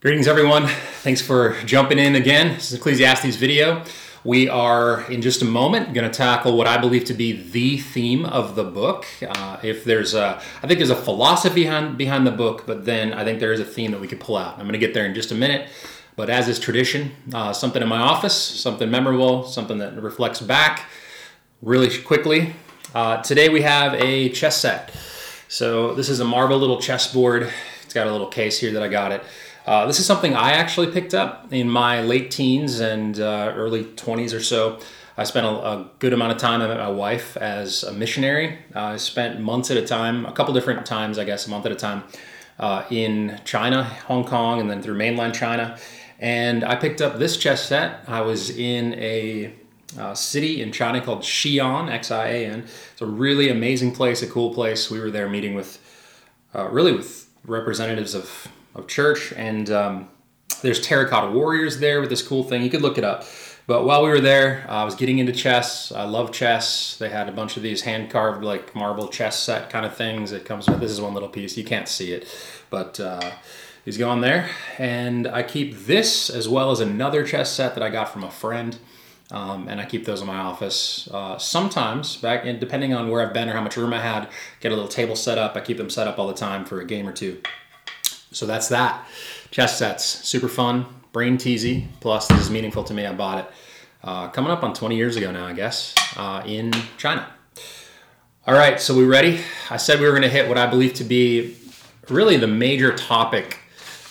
Greetings, everyone. Thanks for jumping in again. This is Ecclesiastes video. We are, in just a moment, going to tackle what I believe to be the theme of the book. Uh, if there's a, I think there's a philosophy behind, behind the book, but then I think there is a theme that we could pull out. I'm going to get there in just a minute. But as is tradition, uh, something in my office, something memorable, something that reflects back really quickly. Uh, today we have a chess set. So this is a marble little chessboard. It's got a little case here that I got it. Uh, this is something I actually picked up in my late teens and uh, early 20s or so. I spent a, a, good amount of time. Met my wife as a missionary. Uh, I spent months at a time, a couple different times, I guess, a month at a time, uh, in China, Hong Kong, and then through mainland China. And I picked up this chess set. I was in a uh, city in China called Xi'an, X I A N. It's a really amazing place, a cool place. We were there meeting with, uh, really, with representatives of of church, and um, there's terracotta warriors there with this cool thing. You could look it up. But while we were there, I was getting into chess. I love chess. They had a bunch of these hand carved, like marble chess set kind of things. It comes with this is one little piece. You can't see it, but uh, he's going there. And I keep this as well as another chess set that I got from a friend. Um, and I keep those in my office. Uh, sometimes, back in, depending on where I've been or how much room I had, get a little table set up. I keep them set up all the time for a game or two. So that's that. Chess sets, super fun, brain teasy. Plus, this is meaningful to me. I bought it uh, coming up on 20 years ago now, I guess, uh, in China. All right, so we ready? I said we were going to hit what I believe to be really the major topic,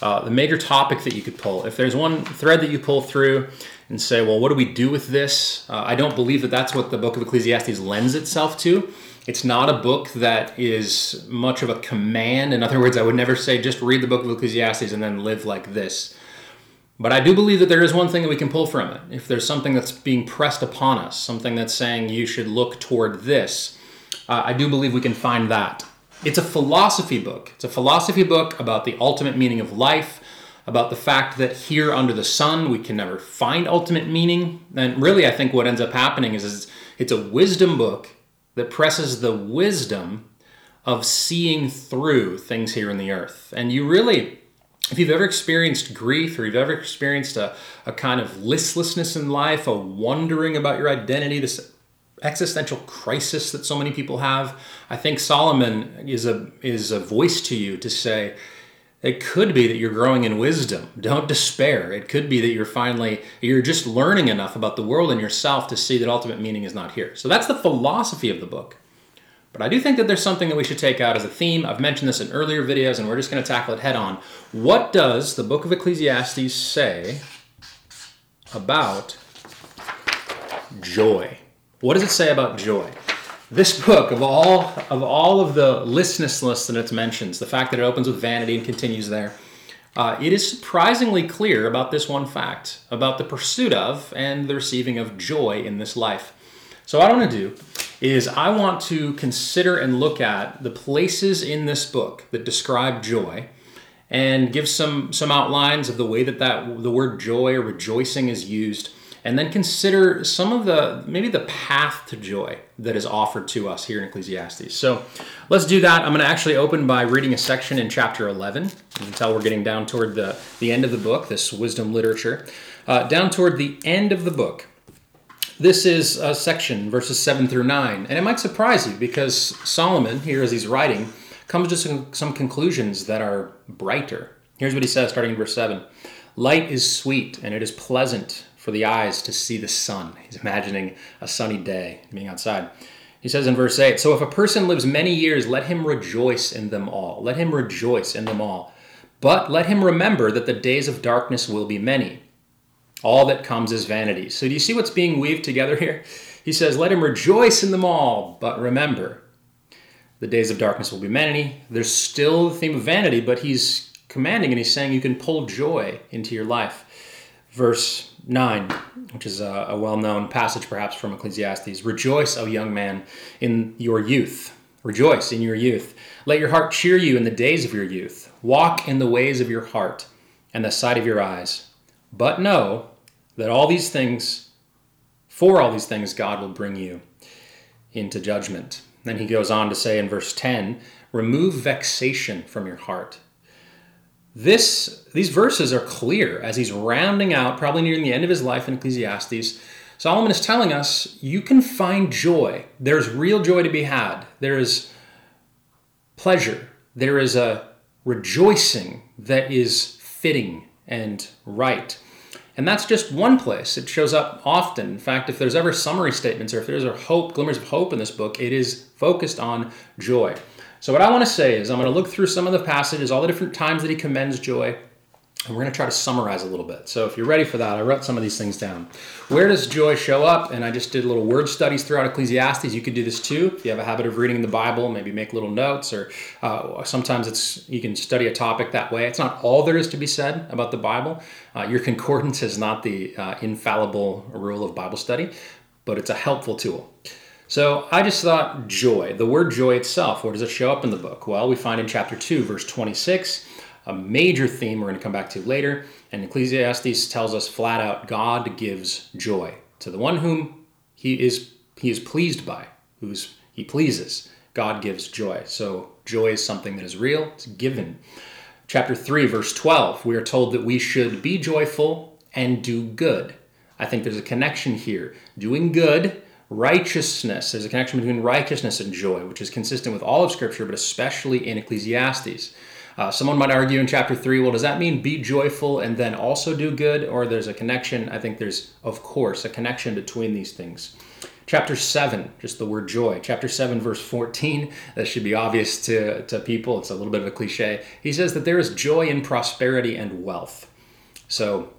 uh, the major topic that you could pull. If there's one thread that you pull through and say, well, what do we do with this? Uh, I don't believe that that's what the book of Ecclesiastes lends itself to. It's not a book that is much of a command. In other words, I would never say just read the book of Ecclesiastes and then live like this. But I do believe that there is one thing that we can pull from it. If there's something that's being pressed upon us, something that's saying you should look toward this, uh, I do believe we can find that. It's a philosophy book. It's a philosophy book about the ultimate meaning of life, about the fact that here under the sun we can never find ultimate meaning. And really, I think what ends up happening is, is it's a wisdom book that presses the wisdom of seeing through things here in the earth. And you really, if you've ever experienced grief or you've ever experienced a, a kind of listlessness in life, a wondering about your identity, this existential crisis that so many people have, I think Solomon is a is a voice to you to say, it could be that you're growing in wisdom. Don't despair. It could be that you're finally, you're just learning enough about the world and yourself to see that ultimate meaning is not here. So that's the philosophy of the book. But I do think that there's something that we should take out as a theme. I've mentioned this in earlier videos and we're just going to tackle it head on. What does the book of Ecclesiastes say about joy? What does it say about joy? This book of all of all of the listlessness that it mentions, the fact that it opens with vanity and continues there, uh, it is surprisingly clear about this one fact about the pursuit of and the receiving of joy in this life. So what I want to do is I want to consider and look at the places in this book that describe joy and give some some outlines of the way that, that the word joy or rejoicing is used and then consider some of the maybe the path to joy that is offered to us here in Ecclesiastes. So let's do that. I'm going to actually open by reading a section in chapter 11. You can tell we're getting down toward the, the end of the book, this wisdom literature. Uh, down toward the end of the book. This is a section, verses 7 through 9. And it might surprise you because Solomon, here as he's writing, comes to some, some conclusions that are brighter. Here's what he says, starting in verse 7 Light is sweet, and it is pleasant for the eyes to see the sun. He's imagining a sunny day being outside. He says in verse 8 So if a person lives many years, let him rejoice in them all. Let him rejoice in them all. But let him remember that the days of darkness will be many. All that comes is vanity. So do you see what's being weaved together here? He says, Let him rejoice in them all, but remember, the days of darkness will be many. There's still the theme of vanity, but he's commanding and he's saying you can pull joy into your life. Verse 9, which is a, a well known passage perhaps from Ecclesiastes Rejoice, O young man, in your youth. Rejoice in your youth. Let your heart cheer you in the days of your youth. Walk in the ways of your heart and the sight of your eyes. But know that all these things, for all these things, God will bring you into judgment. Then he goes on to say in verse 10 Remove vexation from your heart this these verses are clear as he's rounding out, probably nearing the end of his life in Ecclesiastes. Solomon is telling us you can find joy. There's real joy to be had. There is pleasure. There is a rejoicing that is fitting and right. And that's just one place. It shows up often. In fact, if there's ever summary statements or if there's a hope, glimmers of hope in this book, it is focused on joy. So, what I want to say is, I'm going to look through some of the passages, all the different times that he commends joy, and we're going to try to summarize a little bit. So, if you're ready for that, I wrote some of these things down. Where does joy show up? And I just did little word studies throughout Ecclesiastes. You could do this too if you have a habit of reading the Bible, maybe make little notes, or uh, sometimes it's you can study a topic that way. It's not all there is to be said about the Bible. Uh, your concordance is not the uh, infallible rule of Bible study, but it's a helpful tool. So I just thought joy, the word joy itself, where does it show up in the book? Well, we find in chapter 2, verse 26, a major theme we're going to come back to later. And Ecclesiastes tells us flat out God gives joy to the one whom he is he is pleased by, who's he pleases. God gives joy. So joy is something that is real, it's given. Chapter 3, verse 12, we are told that we should be joyful and do good. I think there's a connection here. Doing good righteousness. There's a connection between righteousness and joy, which is consistent with all of Scripture, but especially in Ecclesiastes. Uh, someone might argue in chapter 3, well, does that mean be joyful and then also do good? Or there's a connection. I think there's, of course, a connection between these things. Chapter 7, just the word joy. Chapter 7, verse 14, that should be obvious to, to people. It's a little bit of a cliche. He says that there is joy in prosperity and wealth. So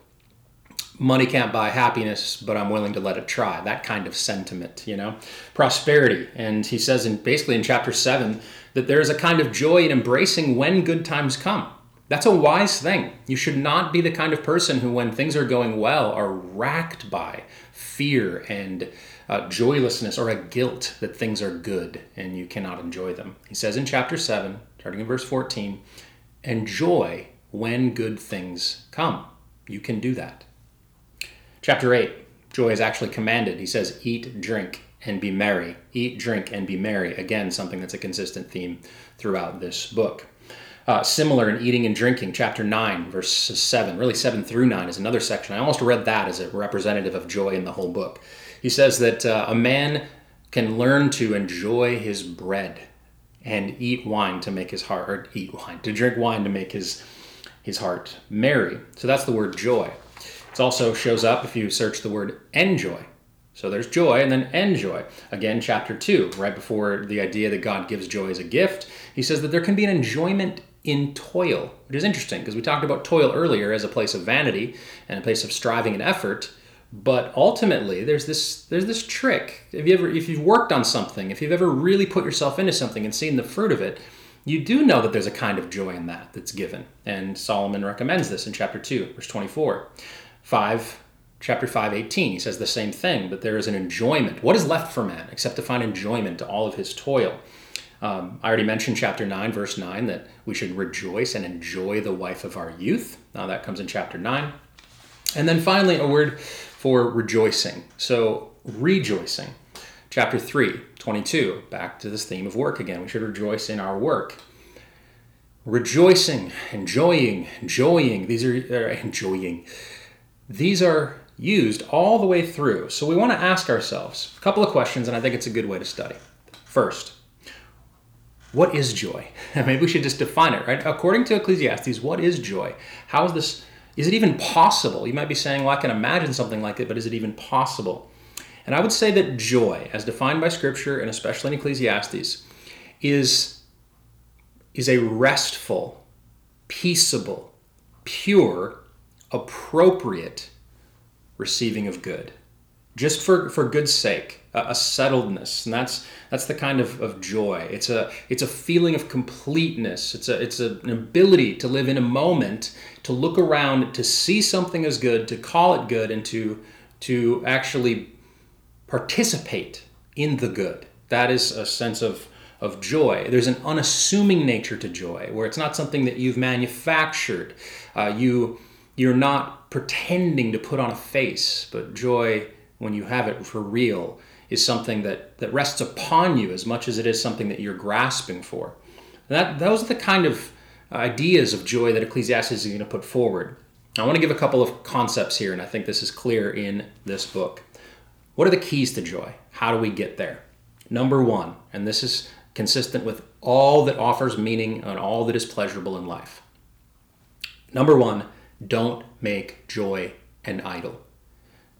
money can't buy happiness, but I'm willing to let it try. That kind of sentiment, you know? Prosperity. And he says in basically in chapter 7 that there is a kind of joy in embracing when good times come. That's a wise thing. You should not be the kind of person who, when things are going well, are racked by fear and uh, joylessness or a guilt that things are good and you cannot enjoy them. He says in chapter 7, starting in verse 14, enjoy when good things come. You can do that. Chapter 8, joy is actually commanded. He says, Eat, drink, and be merry. Eat, drink, and be merry. Again, something that's a consistent theme throughout this book. Uh, similar in eating and drinking, chapter 9, verses 7, really 7 through 9 is another section. I almost read that as a representative of joy in the whole book. He says that uh, a man can learn to enjoy his bread and eat wine to make his heart, or eat wine, to drink wine to make his, his heart merry. So that's the word joy. It also shows up if you search the word enjoy. So there's joy and then enjoy. Again, chapter 2, right before the idea that God gives joy as a gift, he says that there can be an enjoyment in toil, which is interesting because we talked about toil earlier as a place of vanity and a place of striving and effort. But ultimately, there's this there's this trick. If you ever if you've worked on something, if you've ever really put yourself into something and seen the fruit of it, you do know that there's a kind of joy in that that's given. And Solomon recommends this in chapter 2, verse 24. 5 chapter 5 18 he says the same thing that there is an enjoyment. What is left for man except to find enjoyment to all of his toil? Um, i already mentioned chapter 9 verse 9 that we should rejoice and enjoy the wife of our youth. Now that comes in chapter 9 and then finally a word for rejoicing. So rejoicing. Chapter 3 22 back to this theme of work again. We should rejoice in our work. Rejoicing enjoying enjoying. These are uh, enjoying these are used all the way through. So we want to ask ourselves a couple of questions, and I think it's a good way to study. First, what is joy? Maybe we should just define it, right? According to Ecclesiastes, what is joy? How is this? Is it even possible? You might be saying, well, I can imagine something like it, but is it even possible? And I would say that joy, as defined by Scripture and especially in Ecclesiastes, is, is a restful, peaceable, pure, appropriate receiving of good. Just for, for good's sake a, a settledness. And that's that's the kind of, of joy. It's a it's a feeling of completeness. It's a it's a, an ability to live in a moment to look around to see something as good to call it good and to to actually participate in the good. That is a sense of of joy. There's an unassuming nature to joy where it's not something that you've manufactured. Uh, you you're not pretending to put on a face, but joy, when you have it for real, is something that, that rests upon you as much as it is something that you're grasping for. That those are the kind of ideas of joy that Ecclesiastes is going to put forward. I want to give a couple of concepts here, and I think this is clear in this book. What are the keys to joy? How do we get there? Number one, and this is consistent with all that offers meaning and all that is pleasurable in life. Number one, don't make joy an idol.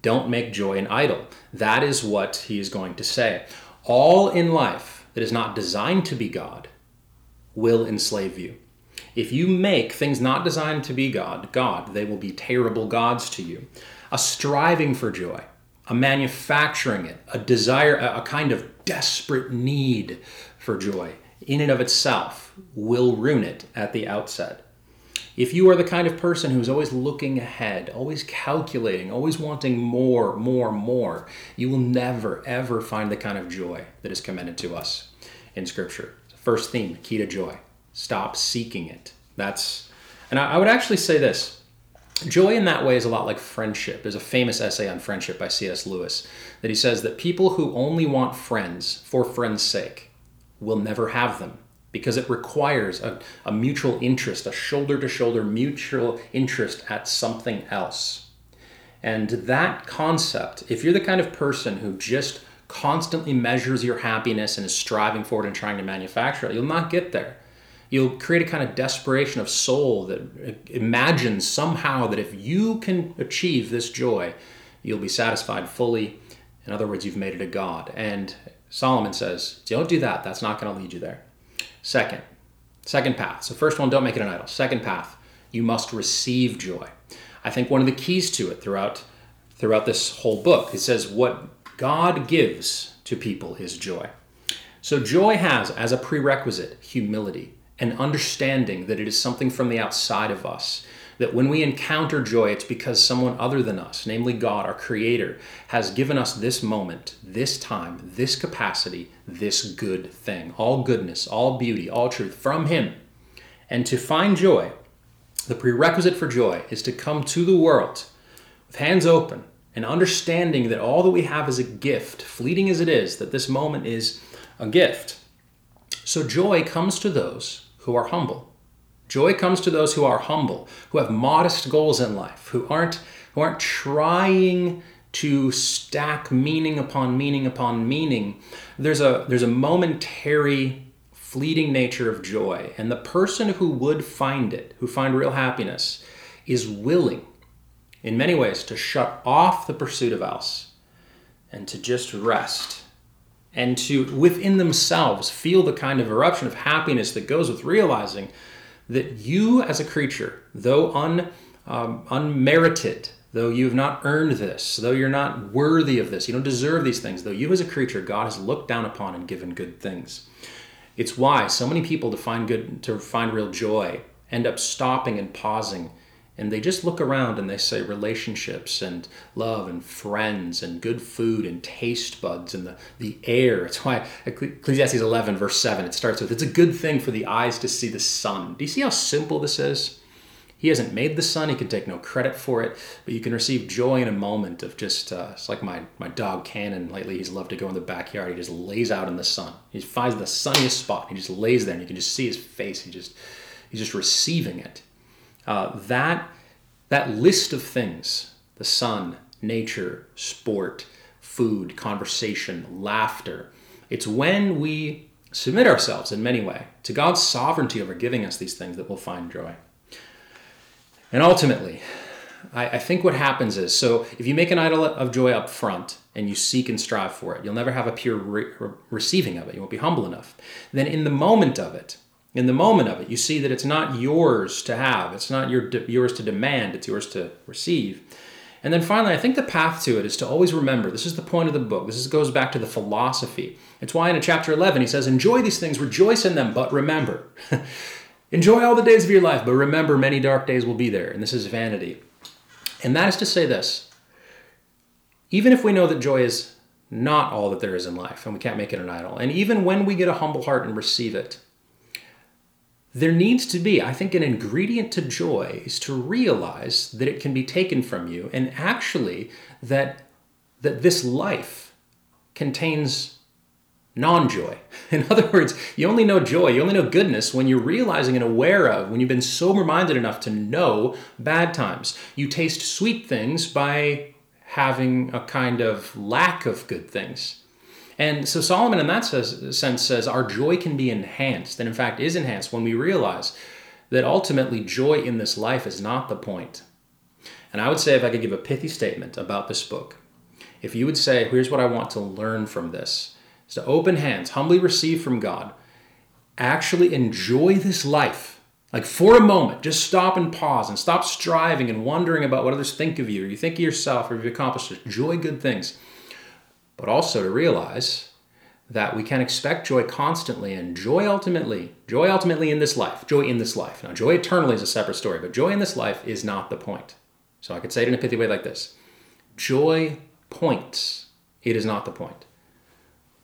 Don't make joy an idol. That is what he is going to say. All in life that is not designed to be God will enslave you. If you make things not designed to be God, God, they will be terrible gods to you. A striving for joy, a manufacturing it, a desire, a kind of desperate need for joy, in and of itself, will ruin it at the outset. If you are the kind of person who's always looking ahead, always calculating, always wanting more, more, more, you will never, ever find the kind of joy that is commended to us in Scripture. First theme, key to joy. Stop seeking it. That's, and I, I would actually say this. Joy in that way is a lot like friendship. There's a famous essay on friendship by C.S. Lewis that he says that people who only want friends for friends' sake will never have them because it requires a, a mutual interest, a shoulder to shoulder mutual interest at something else. And that concept, if you're the kind of person who just constantly measures your happiness and is striving for it and trying to manufacture it, you'll not get there. You'll create a kind of desperation of soul that imagines somehow that if you can achieve this joy, you'll be satisfied fully. In other words, you've made it a God. And Solomon says, don't do that. That's not going to lead you there. Second, second path. So first one, don't make it an idol. Second path, you must receive joy. I think one of the keys to it throughout throughout this whole book, it says what God gives to people is joy. So joy has as a prerequisite humility and understanding that it is something from the outside of us that when we encounter joy, it's because someone other than us, namely God, our Creator, has given us this moment, this time, this capacity, this good thing. All goodness, all beauty, all truth from Him. And to find joy, the prerequisite for joy is to come to the world with hands open and understanding that all that we have is a gift, fleeting as it is, that this moment is a gift. So joy comes to those who are humble. Joy comes to those who are humble, who have modest goals in life, who aren't who aren't trying to stack meaning upon meaning upon meaning. There's a there's a momentary fleeting nature of joy, and the person who would find it, who find real happiness, is willing in many ways to shut off the pursuit of else and to just rest and to within themselves feel the kind of eruption of happiness that goes with realizing that you as a creature, though un, um, unmerited, though you have not earned this, though you're not worthy of this, you don't deserve these things, though you as a creature, God has looked down upon and given good things. It's why so many people to find good, to find real joy, end up stopping and pausing and they just look around and they say relationships and love and friends and good food and taste buds and the, the air. It's why Ecclesiastes 11, verse 7, it starts with, It's a good thing for the eyes to see the sun. Do you see how simple this is? He hasn't made the sun, he can take no credit for it, but you can receive joy in a moment of just, uh, it's like my, my dog Cannon lately, he's loved to go in the backyard. He just lays out in the sun. He finds the sunniest spot. He just lays there and you can just see his face. He just, he's just receiving it uh, that that list of things the sun nature sport food conversation laughter it's when we submit ourselves in many ways to god's sovereignty over giving us these things that we'll find joy. And ultimately I, I think what happens is so if you make an idol of joy up front and you seek and strive for it you'll never have a pure re- receiving of it. You won't be humble enough. Then in the moment of it in the moment of it. You see that it's not yours to have, it's not your, yours to demand, it's yours to receive. And then finally, I think the path to it is to always remember this is the point of the book. This is, goes back to the philosophy. It's why in chapter 11 he says, Enjoy these things, rejoice in them, but remember. Enjoy all the days of your life, but remember many dark days will be there. And this is vanity. And that is to say this even if we know that joy is not all that there is in life and we can't make it an idol, and even when we get a humble heart and receive it, there needs to be, I think, an ingredient to joy is to realize that it can be taken from you and actually that, that this life contains non joy. In other words, you only know joy, you only know goodness when you're realizing and aware of, when you've been sober minded enough to know bad times. You taste sweet things by having a kind of lack of good things. And so Solomon, in that sense, says our joy can be enhanced, and in fact is enhanced when we realize that ultimately joy in this life is not the point. And I would say, if I could give a pithy statement about this book, if you would say, here's what I want to learn from this, is to open hands, humbly receive from God, actually enjoy this life. Like for a moment, just stop and pause and stop striving and wondering about what others think of you, or you think of yourself, or you've accomplished. Enjoy good things. But also to realize that we can expect joy constantly and joy ultimately, joy ultimately in this life, joy in this life. Now, joy eternally is a separate story, but joy in this life is not the point. So I could say it in a pithy way like this Joy points, it is not the point.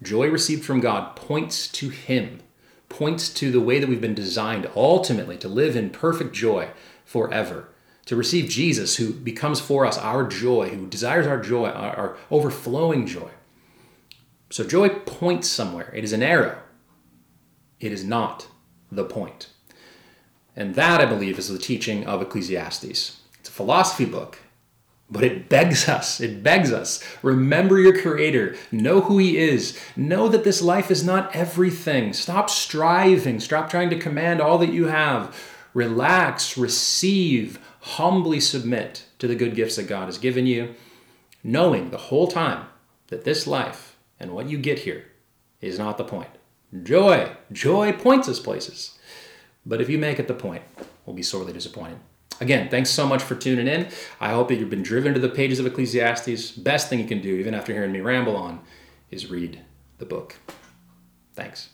Joy received from God points to Him, points to the way that we've been designed ultimately to live in perfect joy forever. To receive Jesus, who becomes for us our joy, who desires our joy, our, overflowing joy. So joy points somewhere. It is an arrow. It is not the point. And that, I believe, is the teaching of Ecclesiastes. It's a philosophy book, but it begs us, it begs us. Remember your Creator. Know who He is. Know that this life is not everything. Stop striving. Stop trying to command all that you have. Relax, receive, humbly submit to the good gifts that God has given you, knowing the whole time that this life and what you get here is not the point. Joy, joy points us places. But if you make it the point, we'll be sorely disappointed. Again, thanks so much for tuning in. I hope that you've been driven to the pages of Ecclesiastes. Best thing you can do, even after hearing me ramble on, is read the book. Thanks.